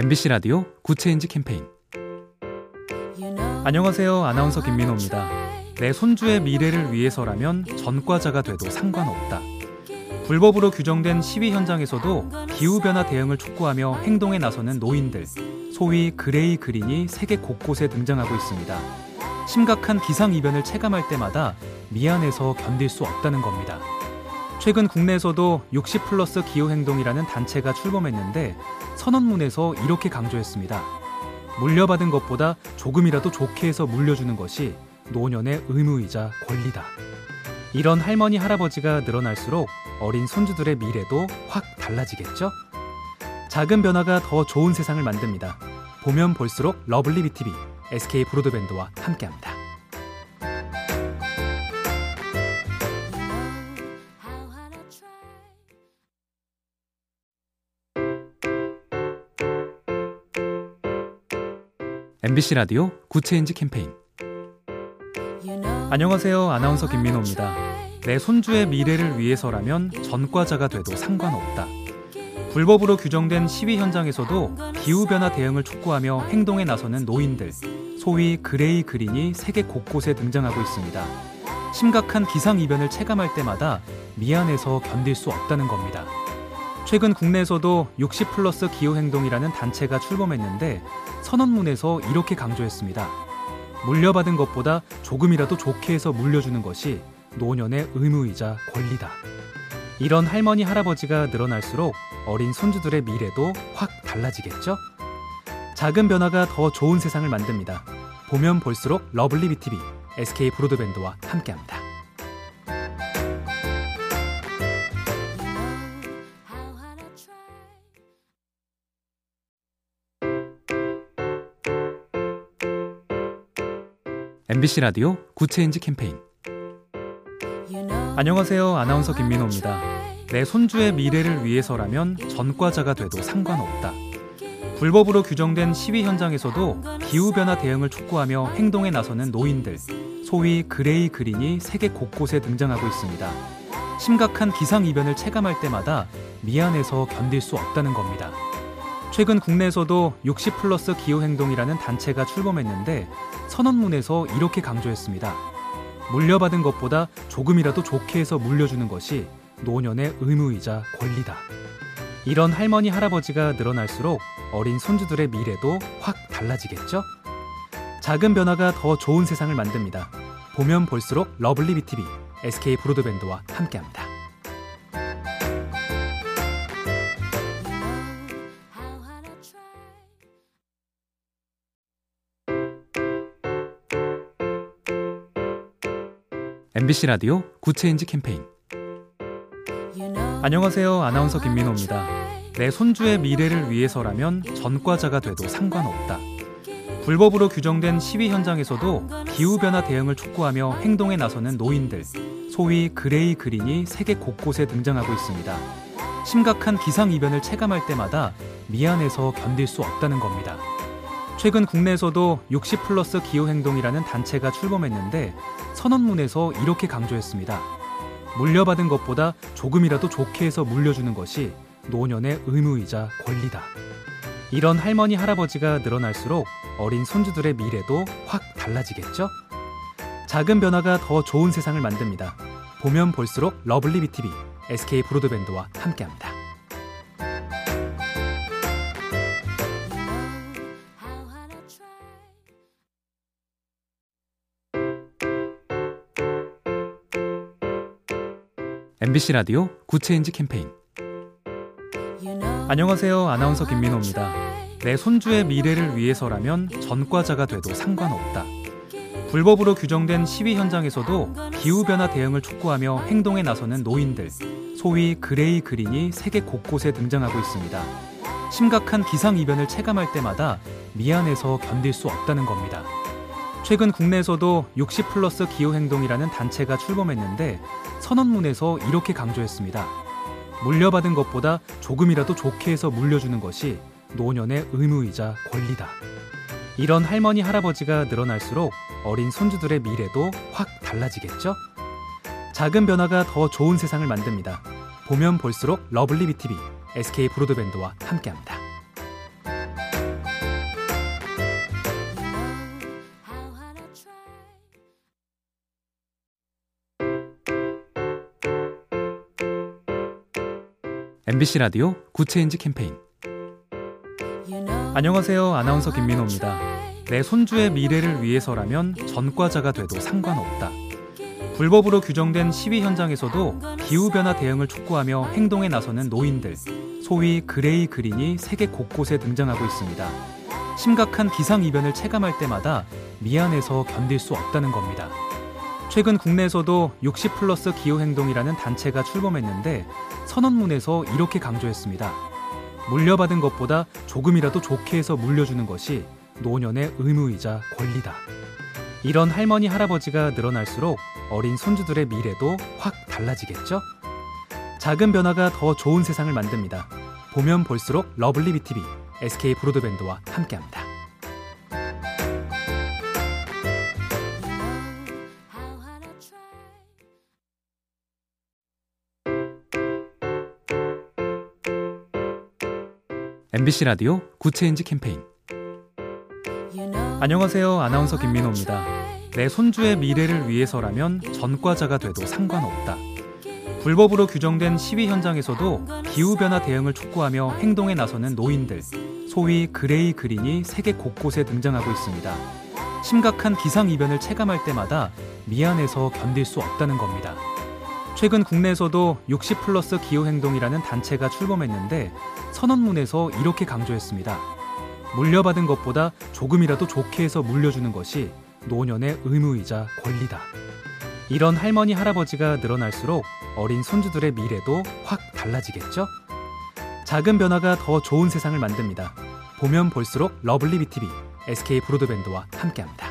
MBC 라디오 Good Change 캠페인 안녕하세요. 아나운서 김민호입니다. 내 손주의 미래를 위해서라면 전과자가 돼도 상관없다. 불법으로 규정된 시위 현장에서도 기후변화 대응을 촉구하며 행동에 나서는 노인들, 소위 Grey Green이 세계 곳곳에 등장하고 있습니다. 심각한 기상이변을 체감할 때마다 미안해서 견딜 수 없다는 겁니다. 최근 국내에서도 60 플러스 기후행동이라는 단체가 출범했는데 선언문에서 이렇게 강조했습니다. 물려받은 것보다 조금이라도 좋게 해서 물려주는 것이 노년의 의무이자 권리다. 이런 할머니, 할아버지가 늘어날수록 어린 손주들의 미래도 확 달라지겠죠? 작은 변화가 더 좋은 세상을 만듭니다. 보면 볼수록 lovely B tv SK 브로드밴드와 함께합니다. MBC 라디오 Good Change 캠페인 안녕하세요. 아나운서 김민호입니다. 내 손주의 미래를 위해서라면 전과자가 돼도 상관없다. 불법으로 규정된 시위 현장에서도 기후변화 대응을 촉구하며 행동에 나서는 노인들, 소위 Grey Green이 세계 곳곳에 등장하고 있습니다. 심각한 기상이변을 체감할 때마다 미안해서 견딜 수 없다는 겁니다. 최근 국내에서도 60 플러스 기후행동이라는 단체가 출범했는데 선언문에서 이렇게 강조했습니다. 물려받은 것보다 조금이라도 좋게 해서 물려주는 것이 노년의 의무이자 권리다. 이런 할머니, 할아버지가 늘어날수록 어린 손주들의 미래도 확 달라지겠죠? 작은 변화가 더 좋은 세상을 만듭니다. 보면 볼수록 lovely B tv SK 브로드밴드와 함께합니다. MBC 라디오 Good Change 캠페인 안녕하세요. 아나운서 김민호입니다. 내 손주의 미래를 위해서라면 전과자가 돼도 상관없다. 불법으로 규정된 시위 현장에서도 기후변화 대응을 촉구하며 행동에 나서는 노인들, 소위 Grey Green이 세계 곳곳에 등장하고 있습니다. 심각한 기상이변을 체감할 때마다 미안해서 견딜 수 없다는 겁니다. 최근 국내에서도 60 플러스 기후행동이라는 단체가 출범했는데 선언문에서 이렇게 강조했습니다. 물려받은 것보다 조금이라도 좋게 해서 물려주는 것이 노년의 의무이자 권리다. 이런 할머니, 할아버지가 늘어날수록 어린 손주들의 미래도 확 달라지겠죠? 작은 변화가 더 좋은 세상을 만듭니다. 보면 볼수록 lovely B tv SK 브로드밴드와 함께합니다. MBC 라디오 Good Change 캠페인 안녕하세요. 아나운서 김민호입니다. 내 손주의 미래를 위해서라면 전과자가 돼도 상관없다. 불법으로 규정된 시위 현장에서도 기후변화 대응을 촉구하며 행동에 나서는 노인들, 소위 grey green이 세계 곳곳에 등장하고 있습니다. 심각한 기상이변을 체감할 때마다 미안해서 견딜 수 없다는 겁니다. 최근 국내에서도 60 플러스 기후행동이라는 단체가 출범했는데 선언문에서 이렇게 강조했습니다. 물려받은 것보다 조금이라도 좋게 해서 물려주는 것이 노년의 의무이자 권리다. 이런 할머니, 할아버지가 늘어날수록 어린 손주들의 미래도 확 달라지겠죠? 작은 변화가 더 좋은 세상을 만듭니다. 보면 볼수록 lovely B tv SK 브로드밴드와 함께합니다. MBC 라디오 Good Change 캠페인 안녕하세요. 아나운서 김민호입니다. 내 손주의 미래를 위해서라면 전과자가 돼도 상관없다. 불법으로 규정된 시위 현장에서도 기후변화 대응을 촉구하며 행동에 나서는 노인들, 소위 grey green이 세계 곳곳에 등장하고 있습니다. 심각한 기상이변을 체감할 때마다 미안해서 견딜 수 없다는 겁니다. 최근 국내에서도 60 플러스 기후행동이라는 단체가 출범했는데 선언문에서 이렇게 강조했습니다. 물려받은 것보다 조금이라도 좋게 해서 물려주는 것이 노년의 의무이자 권리다. 이런 할머니, 할아버지가 늘어날수록 어린 손주들의 미래도 확 달라지겠죠? 작은 변화가 더 좋은 세상을 만듭니다. 보면 볼수록 lovely B tv SK 브로드밴드와 함께합니다. MBC 라디오 Good Change 캠페인 안녕하세요. 아나운서 김민호입니다. 내 손주의 미래를 위해서라면 전과자가 돼도 상관없다. 불법으로 규정된 시위 현장에서도 기후변화 대응을 촉구하며 행동에 나서는 노인들, 소위 grey green이 세계 곳곳에 등장하고 있습니다. 심각한 기상이변을 체감할 때마다 미안해서 견딜 수 없다는 겁니다. 최근 국내에서도 60 플러스 기후행동이라는 단체가 출범했는데 선언문에서 이렇게 강조했습니다. 물려받은 것보다 조금이라도 좋게 해서 물려주는 것이 노년의 의무이자 권리다. 이런 할머니, 할아버지가 늘어날수록 어린 손주들의 미래도 확 달라지겠죠? 작은 변화가 더 좋은 세상을 만듭니다. 보면 볼수록 lovely B tv SK 브로드밴드와 함께합니다. MBC 라디오 Good Change 캠페인 안녕하세요. 아나운서 김민호입니다. 내 손주의 미래를 위해서라면 전과자가 돼도 상관없다. 불법으로 규정된 시위 현장에서도 기후변화 대응을 촉구하며 행동에 나서는 노인들, 소위 grey green이 세계 곳곳에 등장하고 있습니다. 심각한 기상이변을 체감할 때마다 미안해서 견딜 수 없다는 겁니다. 최근 국내에서도 60 플러스 기후행동이라는 단체가 출범했는데 선언문에서 이렇게 강조했습니다. 물려받은 것보다 조금이라도 좋게 해서 물려주는 것이 노년의 의무이자 권리다. 이런 할머니, 할아버지가 늘어날수록 어린 손주들의 미래도 확 달라지겠죠? 작은 변화가 더 좋은 세상을 만듭니다. 보면 볼수록 lovely B tv SK 브로드밴드와 함께합니다.